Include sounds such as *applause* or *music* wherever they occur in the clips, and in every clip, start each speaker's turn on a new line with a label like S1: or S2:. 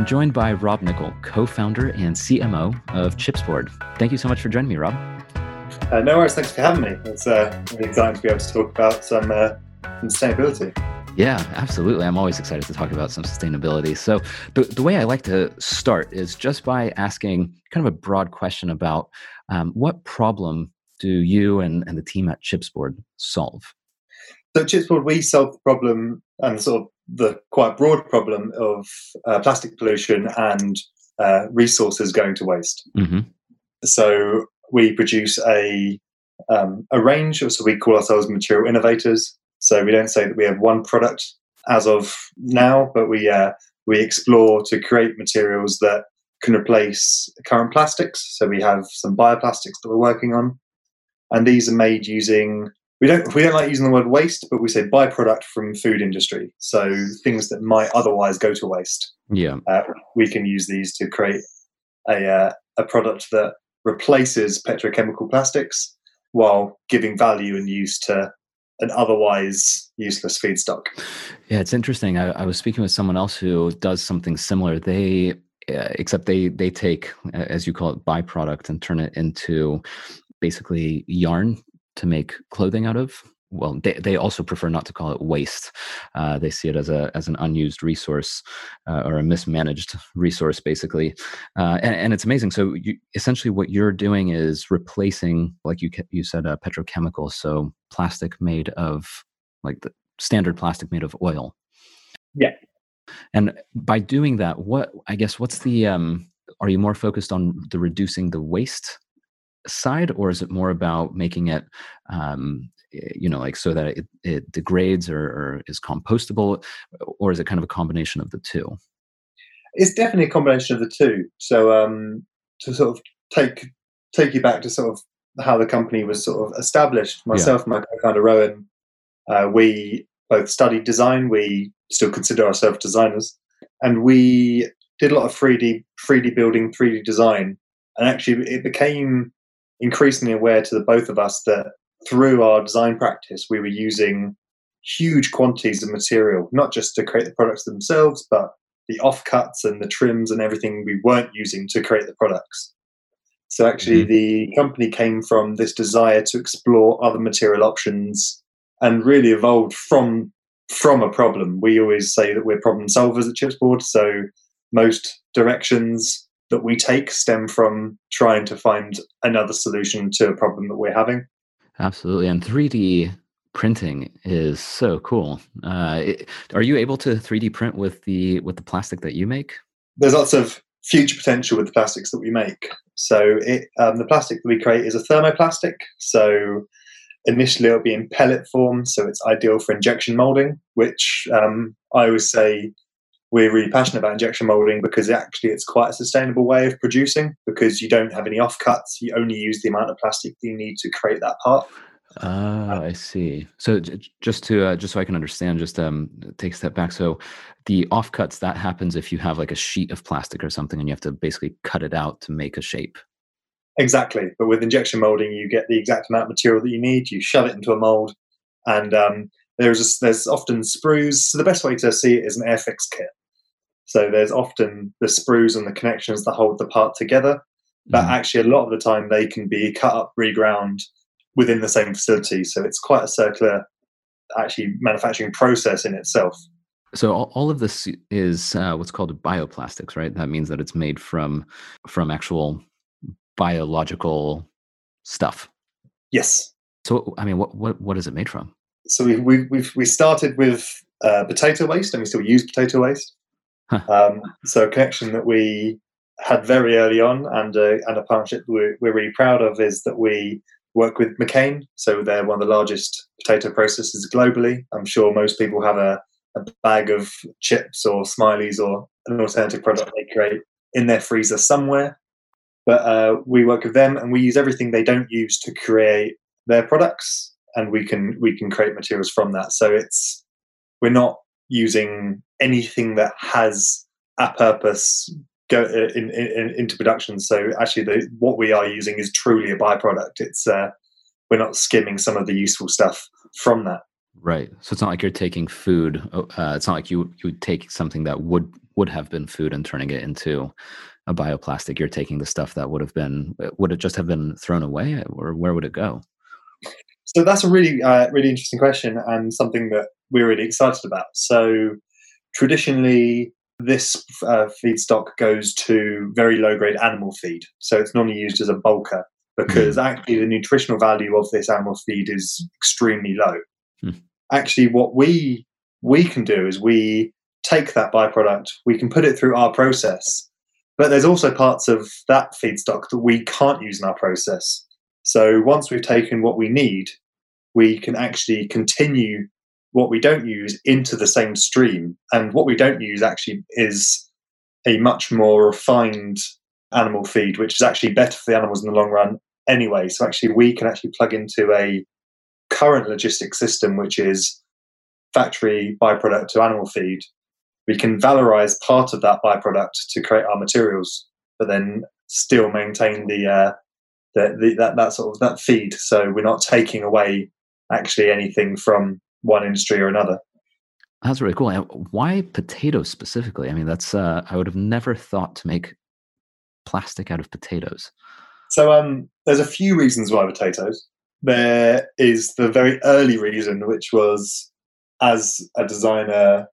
S1: I'm joined by Rob Nicoll, co founder and CMO of Chipsboard. Thank you so much for joining me, Rob.
S2: Uh, no worries, thanks for having me. It's uh, really exciting to be able to talk about some uh, sustainability.
S1: Yeah, absolutely. I'm always excited to talk about some sustainability. So, the, the way I like to start is just by asking kind of a broad question about um, what problem do you and, and the team at Chipsboard solve?
S2: So, Chipsboard, we solve the problem and sort of the quite broad problem of uh, plastic pollution and uh, resources going to waste. Mm-hmm. So, we produce a um, a range, so we call ourselves material innovators. So we don't say that we have one product as of now, but we uh, we explore to create materials that can replace current plastics. So we have some bioplastics that we're working on, and these are made using we don't we don't like using the word waste, but we say byproduct from food industry. So things that might otherwise go to waste.
S1: Yeah,
S2: uh, we can use these to create a uh, a product that replaces petrochemical plastics while giving value and use to an otherwise useless feedstock.
S1: Yeah, it's interesting. I, I was speaking with someone else who does something similar. They uh, except they they take as you call it byproduct and turn it into basically yarn to make clothing out of. Well they, they also prefer not to call it waste. Uh, they see it as a as an unused resource uh, or a mismanaged *laughs* resource basically. Uh, and, and, it's amazing. So you, essentially what you're doing is replacing like you you said uh, petrochemical so plastic made of like the standard plastic made of oil.
S2: Yeah.
S1: And by doing that what i guess what's the um are you more focused on the reducing the waste side or is it more about making it um, Eh, you know like so that it, it degrades or, or, is compostable or is it kind of a combination of the two
S2: it's definitely a combination of the two so um to sort of take take you back to sort of how the company was sort of established myself yeah. and my co-founder rowan uh, we both studied design we still consider ourselves designers and we did a lot of 3d 3d building 3d design and actually it became increasingly aware to the both of us that through our design practice, we were using huge quantities of material, not just to create the products themselves, but the offcuts and the trims and everything we weren't using to create the products. So actually, mm-hmm. the company came from this desire to explore other material options and really evolved from from a problem. We always say that we're problem solvers at Chipsboard. So most directions that we take stem from trying to find another solution to a problem that we're having.
S1: Absolutely. And 3D printing is so cool. Uh, it, are you able to 3D print with the with the plastic that you make?
S2: There's lots of future potential with the plastics that we make. So it, um, the plastic that we create is a thermoplastic. So initially it'll be in pellet form, so it's ideal for injection molding, which um, I always say we're really passionate about injection molding because actually it's quite a sustainable way of producing because you don't have any offcuts. You only use the amount of plastic you need to create that part.
S1: Ah, I see. So just to uh, just so I can understand, just um, take a step back. So the offcuts that happens if you have like a sheet of plastic or something, and you have to basically cut it out to make a shape.
S2: Exactly, but with injection molding, you get the exact amount of material that you need. You shove it into a mold, and um, there's a, there's often sprues. So the best way to see it is an Airfix kit. So there's often the sprues and the connections that hold the part together. But mm. actually, a lot of the time, they can be cut up, reground within the same facility. So it's quite a circular, actually, manufacturing process in itself.
S1: So all, all of this is uh, what's called bioplastics, right? That means that it's made from from actual biological stuff.
S2: Yes.
S1: So I mean, what what what is it made from?
S2: So we we we started with uh, potato waste, and we still use potato waste. Um, so a connection that we had very early on, and and a partnership we're, we're really proud of is that we work with McCain. So they're one of the largest potato processors globally. I'm sure most people have a, a bag of chips or smileys or an alternative product they create in their freezer somewhere. But uh, we work with them, and we use everything they don't use to create their products, and we can we can create materials from that. So it's we're not using anything that has a purpose go uh, in, in, into production. So actually, the, what we are using is truly a byproduct. It's uh, we're not skimming some of the useful stuff from that.
S1: Right. So it's not like you're taking food. Uh, it's not like you you would take something that would would have been food and turning it into a bioplastic you're taking the stuff that would have been would it just have been thrown away or where would it go
S2: so that's a really uh, really interesting question and something that we're really excited about so traditionally this uh, feedstock goes to very low grade animal feed so it's normally used as a bulker because mm. actually the nutritional value of this animal feed is extremely low mm. actually what we we can do is we take that byproduct we can put it through our process but there's also parts of that feedstock that we can't use in our process. So once we've taken what we need, we can actually continue what we don't use into the same stream. And what we don't use actually is a much more refined animal feed, which is actually better for the animals in the long run anyway. So actually, we can actually plug into a current logistic system, which is factory byproduct to animal feed, we can valorize part of that byproduct to create our materials, but then still maintain the, uh, the, the that, that sort of that feed. So we're not taking away actually anything from one industry or another.
S1: That's really cool. Why potatoes specifically? I mean, that's uh, I would have never thought to make plastic out of potatoes.
S2: So um, there's a few reasons why potatoes. There is the very early reason, which was as a designer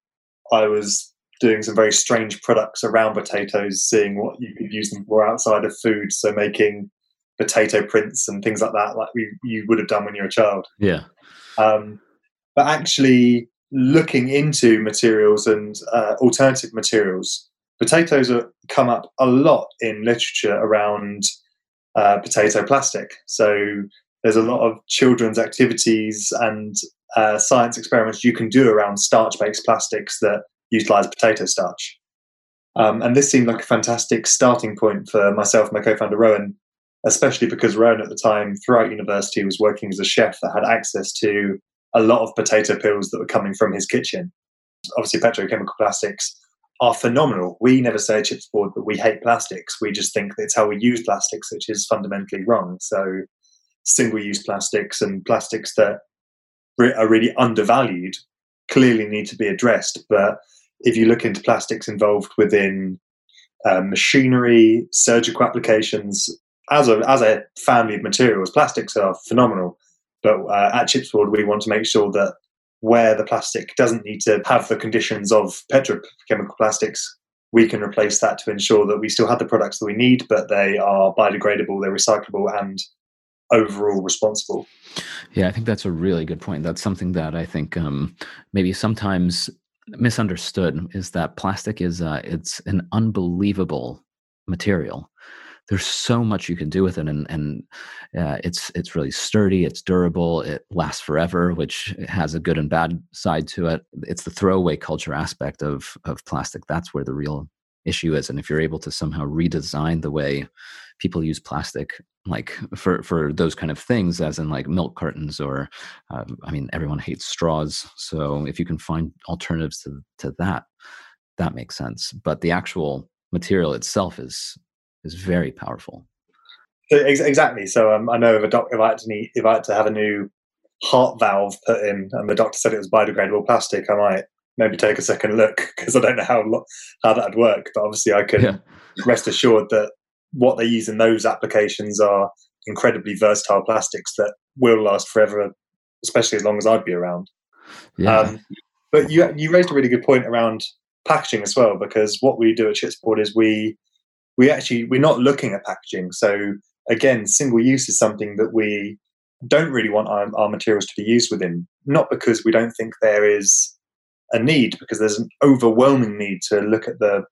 S2: I was doing some very strange products around potatoes, seeing what you could use them for outside of food. So making potato prints and things like that, like you, you would have done when you were a child.
S1: Yeah.
S2: Um, but actually looking into materials and uh, alternative materials, potatoes are, come up a lot in literature around uh, potato plastic. So there's a lot of children's activities and uh, science experiments you can do around starch-based plastics that utilize potato starch. Um, and this seemed like a fantastic starting point for myself and my co-founder Rowan, especially because Rowan at the time, throughout university, was working as a chef that had access to a lot of potato peels that were coming from his kitchen. Obviously, petrochemical plastics are phenomenal. We never say at Chips Board that we hate plastics. We just think it's how we use plastics, which is fundamentally wrong. So, single-use plastics and plastics that are really undervalued clearly need to be addressed. But if you look into plastics involved within uh, machinery, surgical applications, as a as a family of materials, plastics are phenomenal. But uh, at Chipsboard, we want to make sure that where the plastic doesn't need to have the conditions of petrochemical plastics, we can replace that to ensure that we still have the products that we need, but they are biodegradable, they're recyclable, and overall responsible.
S1: Yeah, I think that's a really good point. That's something that I think um, maybe sometimes misunderstood is that plastic is uh, it's an unbelievable material. There's so much you can do with it, and and uh, it's it's really sturdy. It's durable. It lasts forever, which has a good and bad side to it. It's the throwaway culture aspect of of plastic. That's where the real issue is. And if you're able to somehow redesign the way people use plastic like for for those kind of things as in like milk cartons or uh, i mean everyone hates straws so if you can find alternatives to to that that makes sense but the actual material itself is is very powerful
S2: exactly so um, i know if a doc if i had to need if i had to have a new heart valve put in and the doctor said it was biodegradable plastic i might maybe take a second look *laughs* because i don't know how how that'd work but obviously i can yeah. rest assured that what they use in those applications are incredibly versatile plastics that will last forever, especially as long as I'd be around. Yeah. Um, but you you raised a really good point around packaging as well, because what we do at Chipsboard is we we actually we're not looking at packaging. So again, single use is something that we don't really want our, our materials to be used within. Not because we don't think there is a need, because there's an overwhelming need to look at the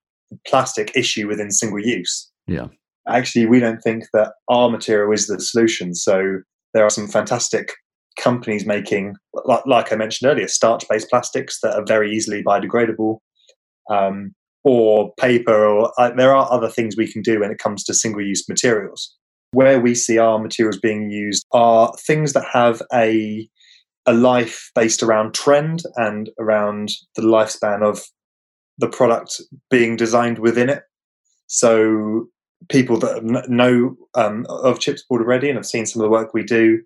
S2: plastic issue within single use.
S1: Yeah
S2: actually we don't think that our material is the solution. So there are some fantastic companies making, like, like I mentioned earlier, starch-based plastics that are very easily biodegradable, um, or paper, or uh, there are other things we can do when it comes to single-use materials. Where we see our materials being used are things that have a a life based around trend and around the lifespan of the product being designed within it. So people that know um, of Chipsboard already and have seen some of the work we do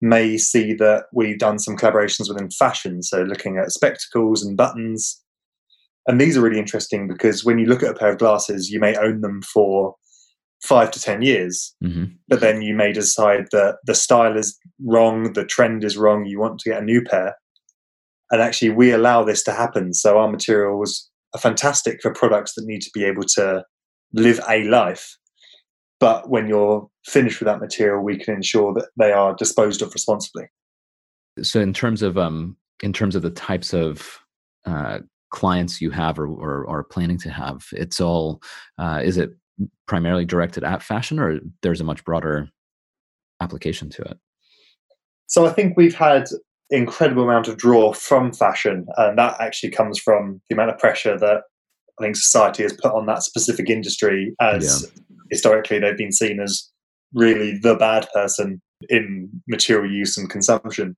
S2: may see that we've done some collaborations within fashion. So looking at spectacles and buttons. And these are really interesting because when you look at a pair of glasses, you may own them for five to 10 years, mm-hmm. but then you may decide that the style is wrong, the trend is wrong, you want to get a new pair. And actually, we allow this to happen. So our materials are fantastic for products that need to be able to live a life. But when you're finished with that material, we can ensure that they are disposed of responsibly.
S1: So, in terms of um, in terms of the types of uh, clients you have or, or are planning to have, it's all uh, is it primarily directed at fashion, or there's a much broader application to it?
S2: So, I think we've had incredible amount of draw from fashion, and that actually comes from the amount of pressure that I think society has put on that specific industry as yeah. historically they've been seen as really the bad person in material use and consumption.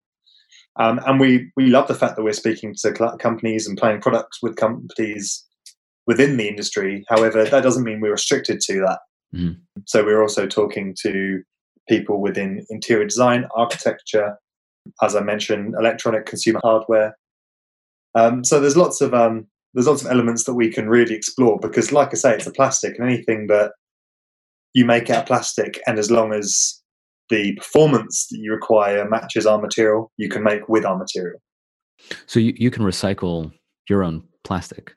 S2: Um, and we we love the fact that we're speaking to companies and playing products with companies within the industry. However, that doesn't mean we're restricted to that. Mm. So we're also talking to people within interior design, architecture, as I mentioned, electronic consumer hardware. Um, so there's lots of um, there's lots of elements that we can really explore because, like I say, it's a plastic, and anything that you make out of plastic, and as long as the performance that you require matches our material, you can make with our material.
S1: So you, you can recycle your own plastic.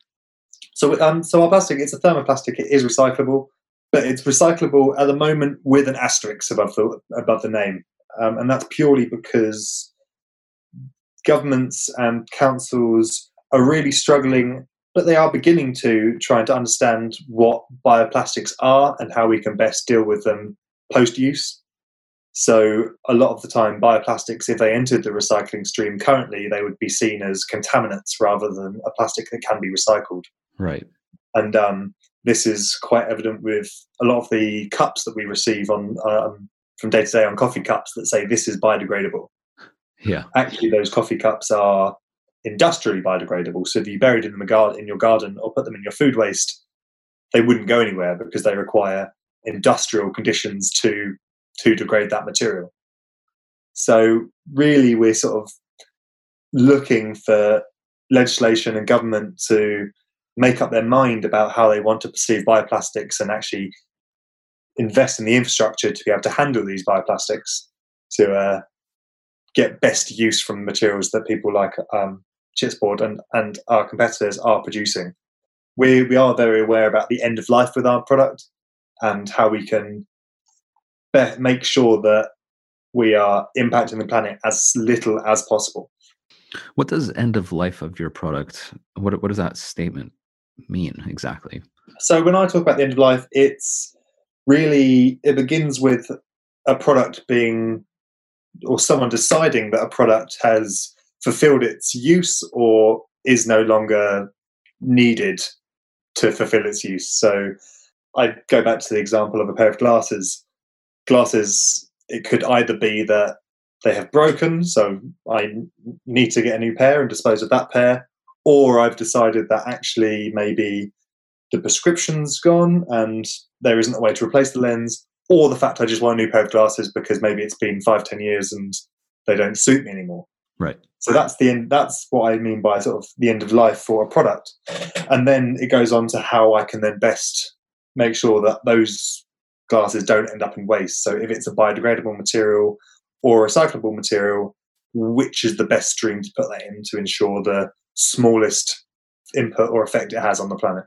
S2: So um, so our plastic, it's a thermoplastic. It is recyclable, but it's recyclable at the moment with an asterisk above the above the name, um, and that's purely because governments and councils are really struggling, but they are beginning to trying to understand what bioplastics are and how we can best deal with them post use. So, a lot of the time, bioplastics, if they entered the recycling stream currently, they would be seen as contaminants rather than a plastic that can be recycled.
S1: Right.
S2: And um, this is quite evident with a lot of the cups that we receive on um, from day to day on coffee cups that say this is biodegradable.
S1: Yeah.
S2: Actually, those coffee cups are industrially biodegradable. So if you buried them in, the garden, in your garden or put them in your food waste, they wouldn't go anywhere because they require industrial conditions to to degrade that material. So really, we're sort of looking for legislation and government to make up their mind about how they want to perceive bioplastics and actually invest in the infrastructure to be able to handle these bioplastics to uh, get best use from materials that people like um, Chipsboard and, and our competitors are producing. We, we are very aware about the end of life with our product and how we can make sure that we are impacting the planet as little as possible.
S1: What does end of life of your product? What what does that statement mean exactly?
S2: So when I talk about the end of life, it's really it begins with a product being or someone deciding that a product has fulfilled its use or is no longer needed to fulfill its use. So I go back to the example of a pair of glasses. Glasses, it could either be that they have broken, so I need to get a new pair and dispose of that pair, or I've decided that actually maybe the prescription's gone and there isn't a way to replace the lens, or the fact I just want a new pair of glasses because maybe it's been five, ten years and they don't suit me anymore.
S1: Right.
S2: So that's the end. That's what I mean by sort of the end of life for a product, and then it goes on to how I can then best make sure that those glasses don't end up in waste. So if it's a biodegradable material or recyclable material, which is the best stream to put that in to ensure the smallest input or effect it has on the planet.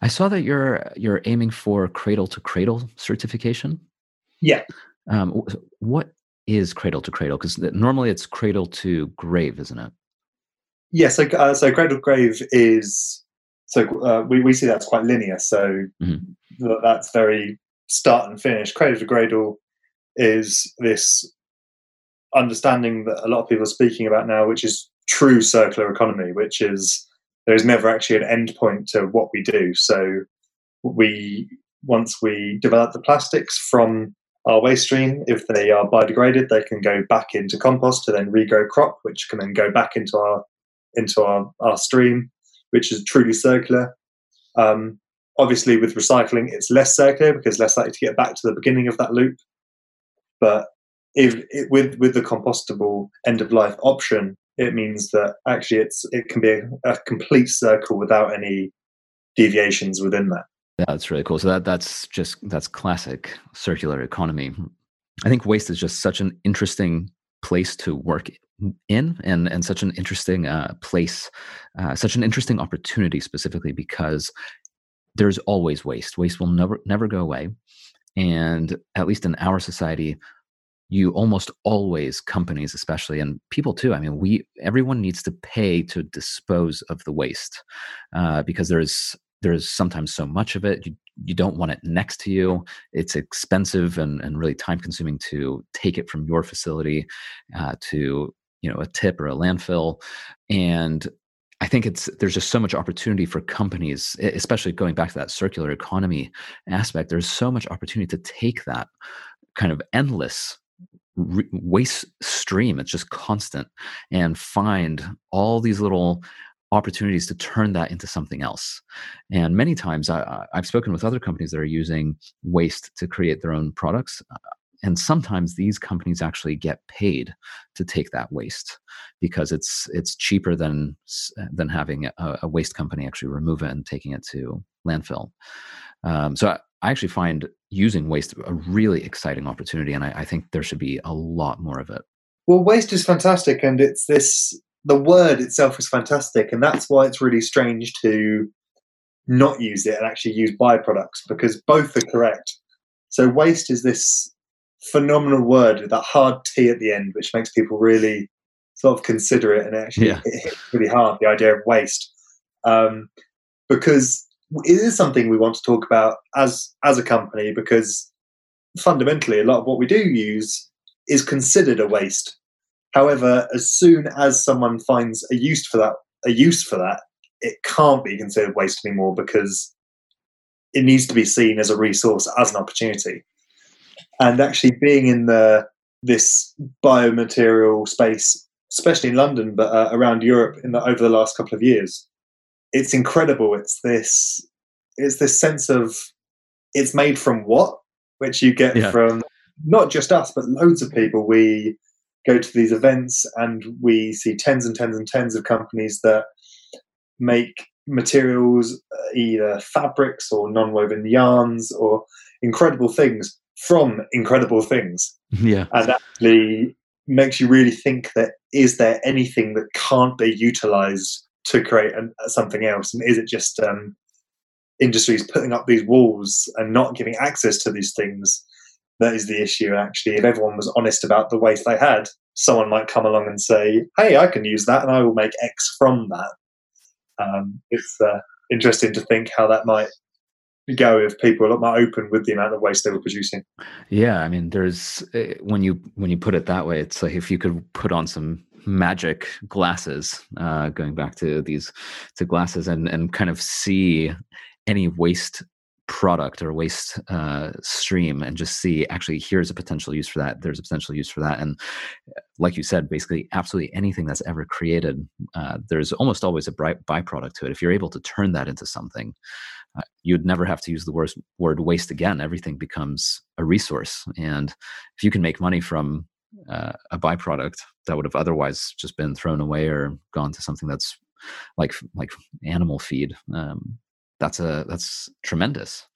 S1: I saw that you're you're aiming for cradle to cradle certification.
S2: Yeah.
S1: Um, what is cradle to cradle? Because normally it's cradle to grave, isn't it?
S2: Yeah. So uh, so cradle to grave is so uh, we we see that's quite linear. So mm-hmm. that's very start and finish. Cradle to is this understanding that a lot of people are speaking about now, which is true circular economy, which is there is never actually an end point to what we do. So we once we develop the plastics from our waste stream, if they are biodegraded, they can go back into compost to then regrow crop, which can then go back into our into our, our stream, which is truly circular. Um, obviously, with recycling, it's less circular because less likely to get back to the beginning of that loop. But if it, with with the compostable end of life option, it means that actually it's it can be a, a complete circle without any deviations within that.
S1: That's really cool. So that that's just that's classic circular economy. I think waste is just such an interesting place to work in and and such an interesting uh, place uh, such an interesting opportunity specifically because there's always waste. Waste will never never go away. And at least in our society you almost always companies especially and people too i mean we everyone needs to pay to dispose of the waste uh, because there's there's sometimes so much of it you, you don't want it next to you. It's expensive and, and really time consuming to take it from your facility uh, to you know a tip or a landfill. And i think it's there's just so much opportunity for companies especially going back to that circular economy aspect there's so much opportunity to take that kind of endless re- waste stream it's just constant and find all these little opportunities to turn that into something else. And many times I, have spoken with other companies that are using waste to create their own products. And sometimes these companies actually get paid to take that waste because it's it's cheaper than than having a, a waste company actually remove it and taking it to landfill. Um, so I, I, actually find using waste a really exciting opportunity, and I, I think there should be a lot more of it.
S2: Well, waste is fantastic, and it's this the word itself is fantastic, and that's why it's really strange to not use it and actually use byproducts because both are correct. So waste is this phenomenal word with that hard T at the end, which makes people really sort of consider it and actually yeah. it hits really hard the idea of waste um, because it is something we want to talk about as as a company because fundamentally a lot of what we do use is considered a waste However, as soon as someone finds a use for that, a use for that, it can't be considered waste anymore because it needs to be seen as a resource, as an opportunity. And actually, being in the this biomaterial space, especially in London, but uh, around Europe, in the, over the last couple of years, it's incredible. It's this, it's this sense of it's made from what, which you get yeah. from not just us, but loads of people. We go to these events and we see tens and tens and tens of companies that make materials, uh, either fabrics or non-woven yarns or incredible things from incredible things. *laughs*
S1: Yeah.
S2: And actually makes you really think that is there anything that can't be utilized to create an, something else? And is it just um, industries putting up these walls and not giving access to these things that is the issue. Actually, if everyone was honest about the waste they had, someone might come along and say, "Hey, I can use that, and I will make X from that." Um, it's uh, interesting to think how that might go if people are a lot more open with the amount of waste they were producing.
S1: Yeah, I mean, there's eh, when you when you put it that way, it's like if you could put on some magic glasses, uh, going back to these to glasses, and and kind of see any waste product or waste uh, stream and just see actually here's a potential use for that. There's a potential use for that. And uh, like you said basically absolutely anything that's ever created uh, there's almost always a bright byproduct to it. If you're able to turn that into something uh, you'd never have to use the word, word waste again. Everything becomes a resource. And if you can make money from uh, a byproduct that would have otherwise just been thrown away or gone to something that's like like animal feed um, that's a that's tremendous.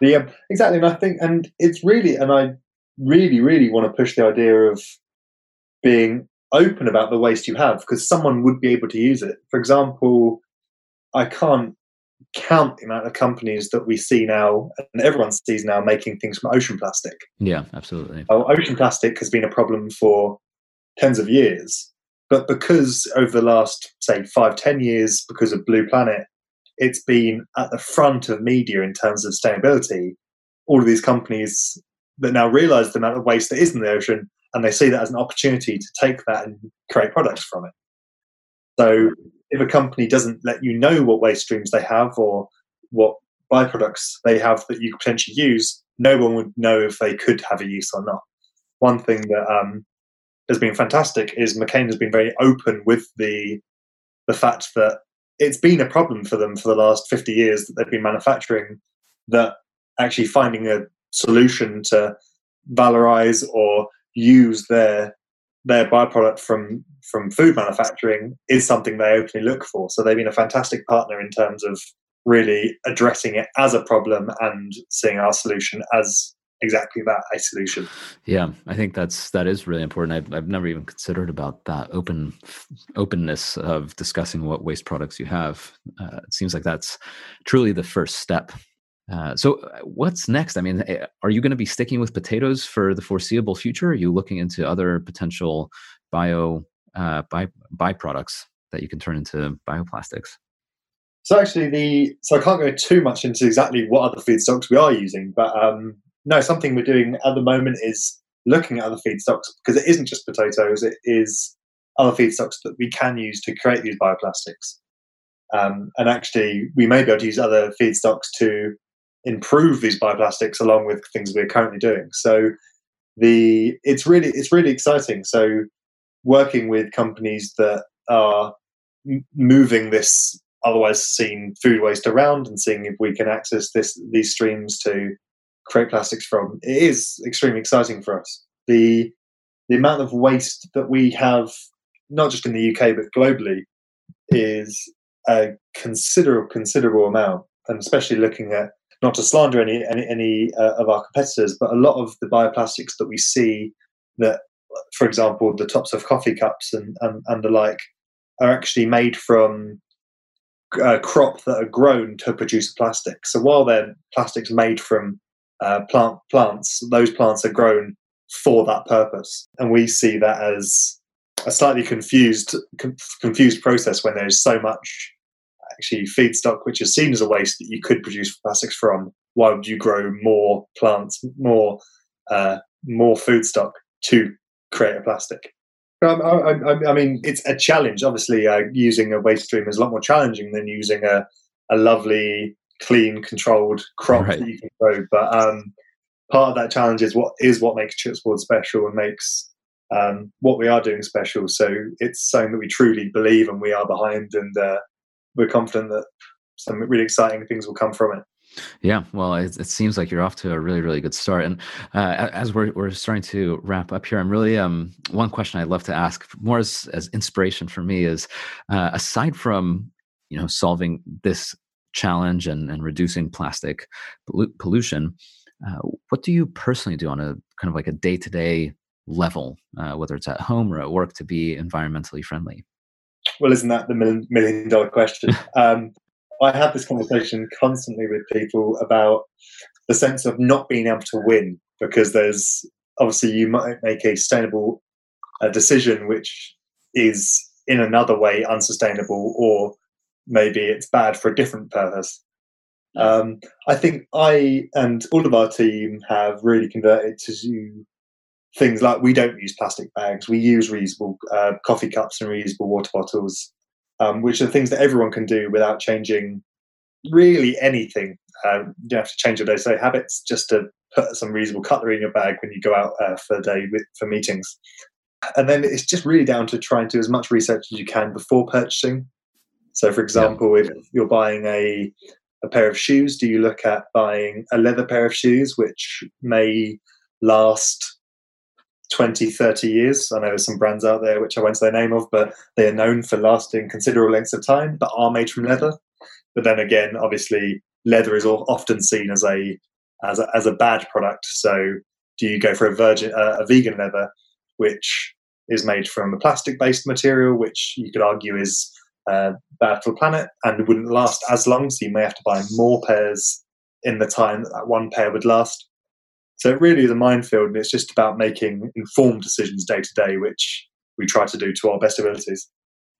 S2: Yeah, exactly. And I think, and it's really, and I really, really want to push the idea of being open about the waste you have because someone would be able to use it. For example, I can't count the amount of companies that we see now and everyone sees now making things from ocean plastic.
S1: Yeah, absolutely.
S2: Ocean plastic has been a problem for tens of years. But because over the last, say, five, ten years, because of Blue Planet, it's been at the front of media in terms of sustainability. All of these companies that now realize the amount of waste that is in the ocean and they see that as an opportunity to take that and create products from it. So if a company doesn't let you know what waste streams they have or what byproducts they have that you could potentially use, no one would know if they could have a use or not. One thing that um, has been fantastic is McCain has been very open with the the fact that it's been a problem for them for the last 50 years that they've been manufacturing that actually finding a solution to valorize or use their their byproduct from from food manufacturing is something they openly look for. So they've been a fantastic partner in terms of really addressing it as a problem and seeing our solution as exactly that a solution
S1: yeah i think that's that is really important. I've, I've never even considered about that open openness of discussing what waste products you have. Uh, it seems like that's truly the first step. Uh, so uh, what's next? I mean eh, are you going to be sticking with potatoes for the foreseeable future? Are you looking into other potential bio uh, by byproducts that you can turn into bioplastics?
S2: So actually the so i can't go too much into exactly what other feedstocks we are using but um, no, something we're doing at the moment is looking at other feedstocks because it isn't just potatoes; it is other feedstocks that we can use to create these bioplastics. Um, and actually, we may be able to use other feedstocks to improve these bioplastics along with things we're currently doing. So the it's really it's really exciting. So working with companies that are m- moving this otherwise seen food waste around and seeing if we can access this these streams to create plastics from, it is extremely exciting for us. The the amount of waste that we have, not just in the UK but globally, is a considerable considerable amount, and especially looking at not to slander any any, any uh, of our competitors, but a lot of the bioplastics that we see that, for example, the tops of coffee cups and and, and the like, are actually made from uh, crop that are grown to produce plastic. So while they're plastics made from uh, plant plants, those plants are grown for that purpose, and we see that as a slightly confused confused process when there's so much actually feedstock which is seen as a waste that you could produce plastics from. Why would you grow more plants, more uh, more food stock to create a plastic? Um, I, I, I, mean, it's a challenge. Obviously, uh, using a waste stream is a lot more challenging than using a, a lovely clean, controlled crop right. that you can grow. But um, part of that challenge is what is what makes Chipsboard special and makes um, what we are doing special. So it's something that we truly believe and we are behind, and uh, we're confident that some really exciting things will come from it.
S1: Yeah, well, it, it, seems like you're off to a really, really good start. And uh, as we're we're starting to wrap up here, I'm really um one question I'd love to ask, more as as inspiration for me, is uh, aside from you know solving this challenge and, and reducing plastic pollution. Uh, what do you personally do on a kind of like a day to day level, uh, whether it's at home or at work, to be environmentally friendly?
S2: Well, isn't that the million, million dollar question? *laughs* um, I have this conversation constantly with people about the sense of not being able to win because there's obviously you might make a sustainable uh, decision which is in another way unsustainable or maybe it's bad for a different purpose. Um, I think I and all of our team have really converted to things like we don't use plastic bags, we use reusable uh, coffee cups and reusable water bottles, um, which are things that everyone can do without changing really anything. Uh, you don't have to change your day-to-day habits just to put some reusable cutlery in your bag when you go out uh, for a day with, for meetings. And then it's just really down to trying to do as much research as you can before purchasing. So, for example, yeah. if you're buying a a pair of shoes, do you look at buying a leather pair of shoes, which may last 20, 30 years? I know there's some brands out there which I won't say the name of, but they are known for lasting considerable lengths of time, but are made from leather. But then again, obviously, leather is often seen as a as a, as a bad product. So, do you go for a virgin, uh, a vegan leather, which is made from a plastic based material, which you could argue is uh, the planet and wouldn't last as long. So you may have to buy more pairs in the time that that one pair would last. So it really is a minefield, and it's just about making informed decisions day to day, which we try to do to our best abilities.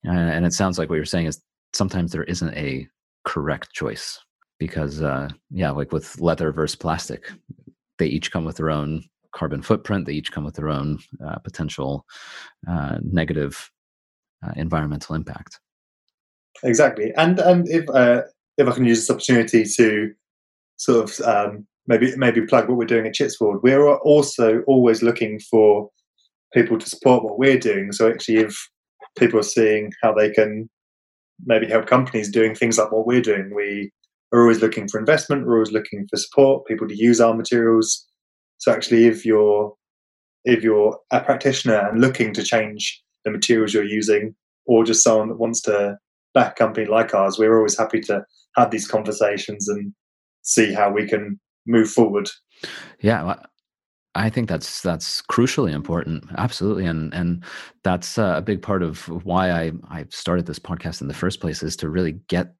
S1: And it sounds like what you're saying is sometimes there isn't a correct choice because, uh, yeah, like with leather versus plastic, they each come with their own carbon footprint. They each come with their own uh, potential uh, negative uh, environmental impact.
S2: Exactly, and and if uh, if I can use this opportunity to sort of um, maybe maybe plug what we're doing at Chipsboard, we're also always looking for people to support what we're doing. So actually, if people are seeing how they can maybe help companies doing things like what we're doing, we are always looking for investment. We're always looking for support, people to use our materials. So actually, if you're if you're a practitioner and looking to change the materials you're using, or just someone that wants to back company like ours, we're always happy to have these conversations and see how we can move forward.
S1: Yeah, I think that's that's crucially important, absolutely, and and that's uh, a big part of why I I started this podcast in the first place is to really get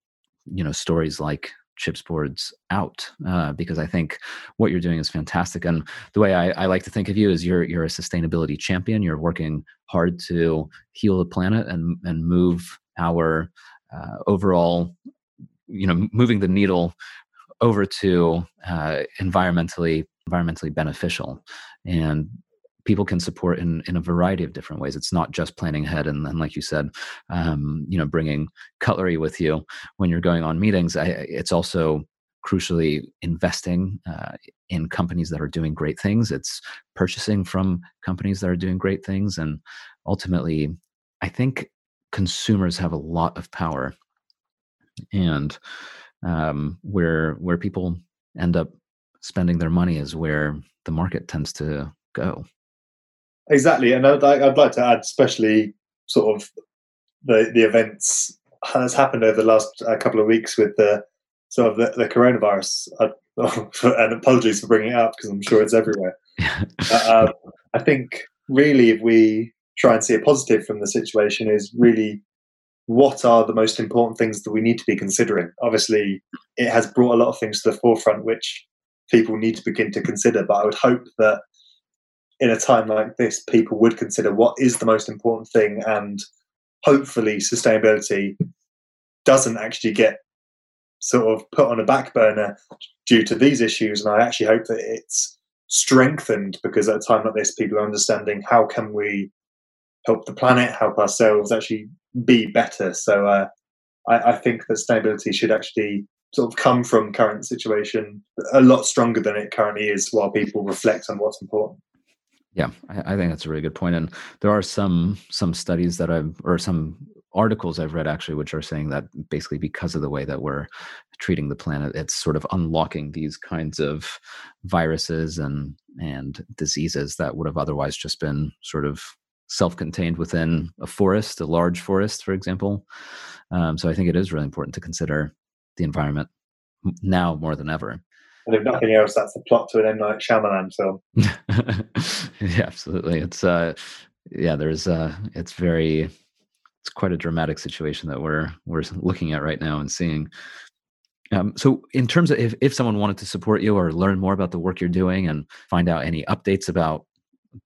S1: you know stories like chipsboards out uh, because I think what you're doing is fantastic. And the way I, I, like to think of you is you're you're a sustainability champion. You're working hard to heal the planet and and move our uh, overall, you know, moving the needle over to uh, environmentally environmentally beneficial. And people can support in in a variety of different ways. It's not just planning ahead and then like you said um, you know bringing cutlery with you when you're going on meetings. I, it's also crucially investing uh, in companies that are doing great things. It's purchasing from companies that are doing great things. And ultimately i think consumers have a lot of power and um, where where people end up spending their money is where the market tends to go.
S2: Exactly, and I'd, I'd like to add, especially sort of the the events has happened over the last uh, couple of weeks with the sort of the, the coronavirus. I, *laughs* and apologies for bringing it up because I'm sure it's everywhere. *laughs* uh, I think really, if we try and see a positive from the situation, is really what are the most important things that we need to be considering? Obviously, it has brought a lot of things to the forefront, which people need to begin to consider. But I would hope that in a time like this, people would consider what is the most important thing, and hopefully, sustainability doesn't actually get sort of put on a back burner due to these issues. And I actually hope that it's strengthened because at a time like this, people are understanding how can we help the planet, help ourselves actually be better. So uh, I, I, think that sustainability should actually sort of come from current situation a lot stronger than it currently is while people reflect on what's important.
S1: Yeah, I, I think that's a really good point. And there are some some studies that I've or some articles I've read actually, which are saying that basically because of the way that we're treating the planet, it's sort of unlocking these kinds of viruses and and diseases that would have otherwise just been sort of self-contained within a forest, a large forest, for example. Um, so I think it is really important to consider the environment now more than ever.
S2: And if nothing else, that's the plot to an M Night Shyamalan film. *laughs*
S1: yeah, absolutely. It's uh, yeah, there's uh, it's very, it's quite a dramatic situation that we're we're looking at right now and seeing. Um, so, in terms of if, if someone wanted to support you or learn more about the work you're doing and find out any updates about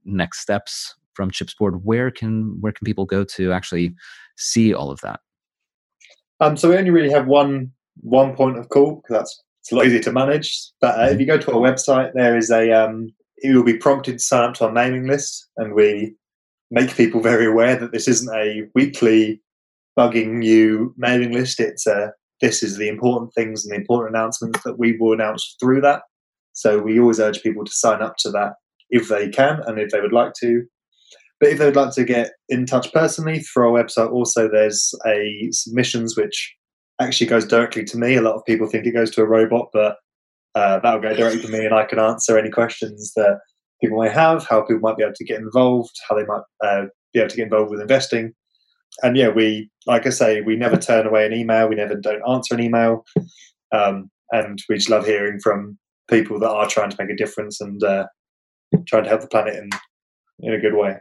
S1: next steps from Chipsboard, where can where can people go to actually see all of that?
S2: Um, so we only really have one one point of call because that's it's a lot easier to manage. But uh, if mm-hmm. you go to our website, there is a um, you will be prompted to sign up to our mailing list, and we make people *laughs* very aware that this isn't a weekly bugging you mailing list. It's a uh, this is the important things and the important announcements that we will announce through that. So we always urge people to sign up to that if they can and if they would like to. But if they would like to get in touch personally through our website, also there's a submissions which actually goes directly to me. A lot of people think it goes to a robot, but uh, that'll go directly to me, and I can answer any questions that people may have, how people might be able to get involved, how they might uh, be able to get involved with investing. And yeah, we, like I say, we never turn away an email. We never don't answer an email, um, and we just love hearing from people that are trying to make a difference and uh, trying to help the planet in in a good way.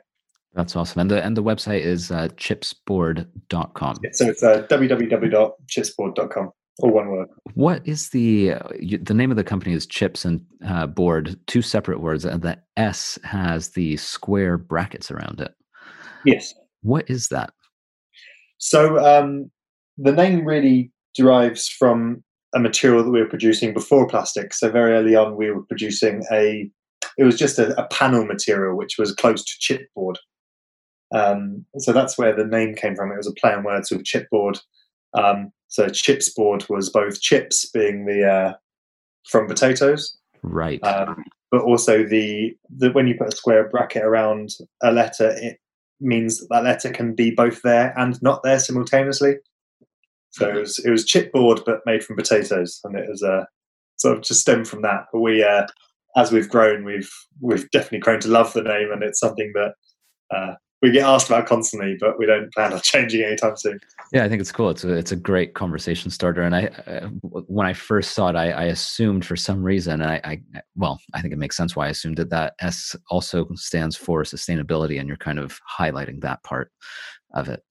S1: That's awesome. And the and the website is uh, chipsboard.com.
S2: Yeah, so it's uh, www.chipsboard.com. All one word.
S1: What is the uh, the name of the company is Chips and uh, Board, two separate words, and the S has the square brackets around it.
S2: Yes.
S1: What is that?
S2: So um, the name really derives from a material that we were producing before plastic. So very early on, we were producing a. It was just a, a panel material which was close to chipboard. Um, so that's where the name came from. It was a play on words with chipboard. Um, so chipsboard was both chips being the uh, from potatoes,
S1: right?
S2: Um, but also the, the when you put a square bracket around a letter, it means that, that letter can be both there and not there simultaneously. So it was, it was chipboard but made from potatoes, and it was uh, sort of just stemmed from that. But we uh, as we've grown, we've we've definitely grown to love the name, and it's something that uh, we get asked about constantly, but we don't plan on *laughs* changing anytime soon.
S1: Yeah, I think it's cool. It's a it's a great conversation starter. And I, uh, when I first saw it, I, I assumed for some reason, and I, I, well, I think it makes sense why I assumed it that S also stands for sustainability, and you're kind of highlighting that part of it.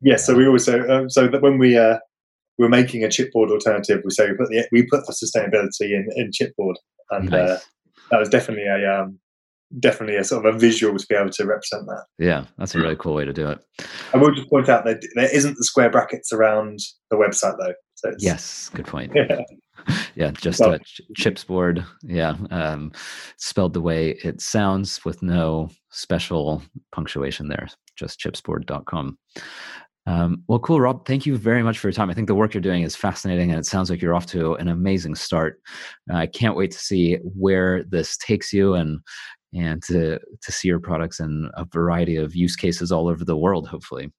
S2: Yes. So we also um, so that when we uh, we're making a chipboard alternative, we say we put the we put the sustainability in in chipboard, and uh, nice. uh, that was definitely a um, definitely a sort of a visual to be able to represent that.
S1: Yeah, that's a really cool way to do it.
S2: I will just point out that there isn't the square brackets around the website though.
S1: So yes, good point. Yeah, *laughs* yeah just well, a ch- chips board. Yeah, um, spelled the way it sounds with no special punctuation there. Just chipsboard.com. Um, well, cool, Rob. Thank you very much for your time. I think the work you're doing is fascinating, and it sounds like you're off to an amazing start. I can't wait to see where this takes you, and and to to see your products in a variety of use cases all over the world hopefully.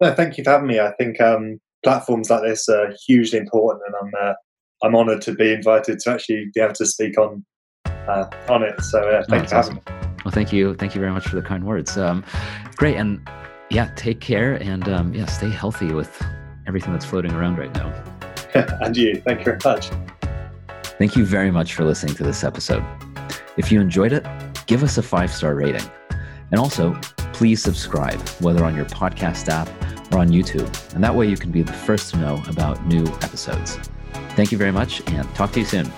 S2: No, thank you for having me. I think um, platforms like this are hugely important and i'm uh, i'm honored to be invited to actually be able to speak on uh, on it. So uh, thank oh, you for awesome. having me.
S1: Well thank you. Thank you very much for the kind words. Um, great and yeah take care and um, yeah stay healthy with everything that's floating around right now. *laughs*
S2: And you. Thank you very much.
S1: Thank you very much for listening to this episode if you enjoyed it, give us a five star rating. And also, please subscribe, whether on your podcast app or on YouTube. And that way you can be the first to know about new episodes. Thank you very much and talk to you soon.